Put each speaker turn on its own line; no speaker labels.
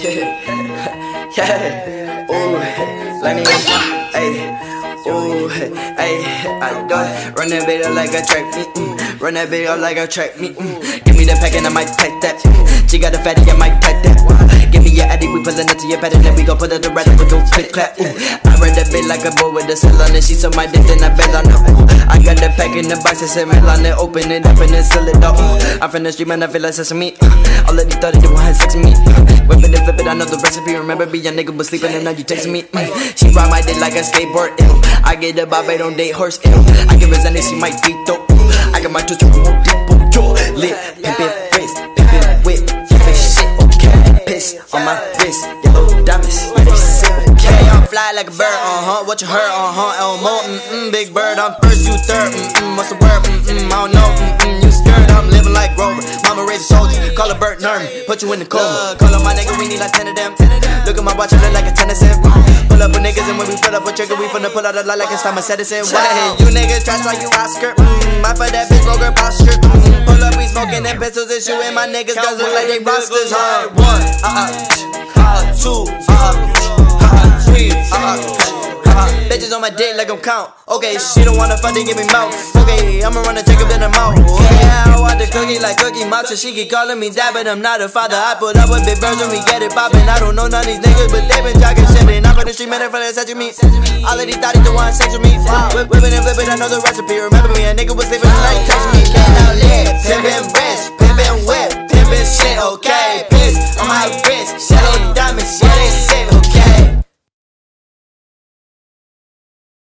Yeah, ooh, let me, ayy, ooh, ayy, I do it. Run that bitch like a track meet, mm. run that bitch like a track meet. Mm. Give me the pack and I might pack that. She got a fatty, I might pack that. Give me your addy, we pullin' it to your patty, then we gon' put it to red, we gon' click clap. Ooh. Like a boy with a cell on it. She saw my dick, then I bet on her. I got the pack in the box, I said, man, on it, open it up and then seal it up. I'm from the street, man, I feel like sesame. All of these thought to sex with me. Whip it and flip it, I know the recipe. Remember be a nigga was sleeping and now you texting me. She ride my dick like a skateboard. Ew. I get the bob, I don't date horse. Ew. I give her Zanny, she might beat though. I got my two touch from deep lit. Pimpin' wrist, pimpin' whip, pimpin' shit. Okay, piss on my wrist, fly like a bird. Uh huh. What you heard? Uh huh. Elmo. Mm mm. Big bird. I'm first, you third. Mm mm. What's the word? Mm mm. I don't know. Mm mm. You scared? I'm living like Rover. Mama raised a soldier. Call a Bert Nern. Put you in the coma. Call up my nigga. We need like ten of them. Look at my watch. I look like a tennis cent. Pull up with niggas and when we pull up a trigger, we finna pull out a lot like it's time I said it's in. Wow. You niggas trash like you Oscar. Mm, I for that bitch vulgar posture. Mm, pull up, we smoking them pistols and shooting my niggas. Guys look like they rosters. Huh? One, uh uh, uh two, Bitches on my dick like I'm count. Okay, she don't wanna fuck, they give me mouth. Okay, I'ma run a take up in the mouth. Yeah, I want the cookie like Cookie Monster. She keep calling me dad, but I'm not a father. I put up with big birds when we get it poppin'. I don't know none of these niggas, but they been talking shit. And I'm on the street, man, in front of touching me. All of these thotties the want sex with me. Whip, whipping and flipping, I know the recipe. Remember me, a nigga was sleeping tonight, text me. Can't out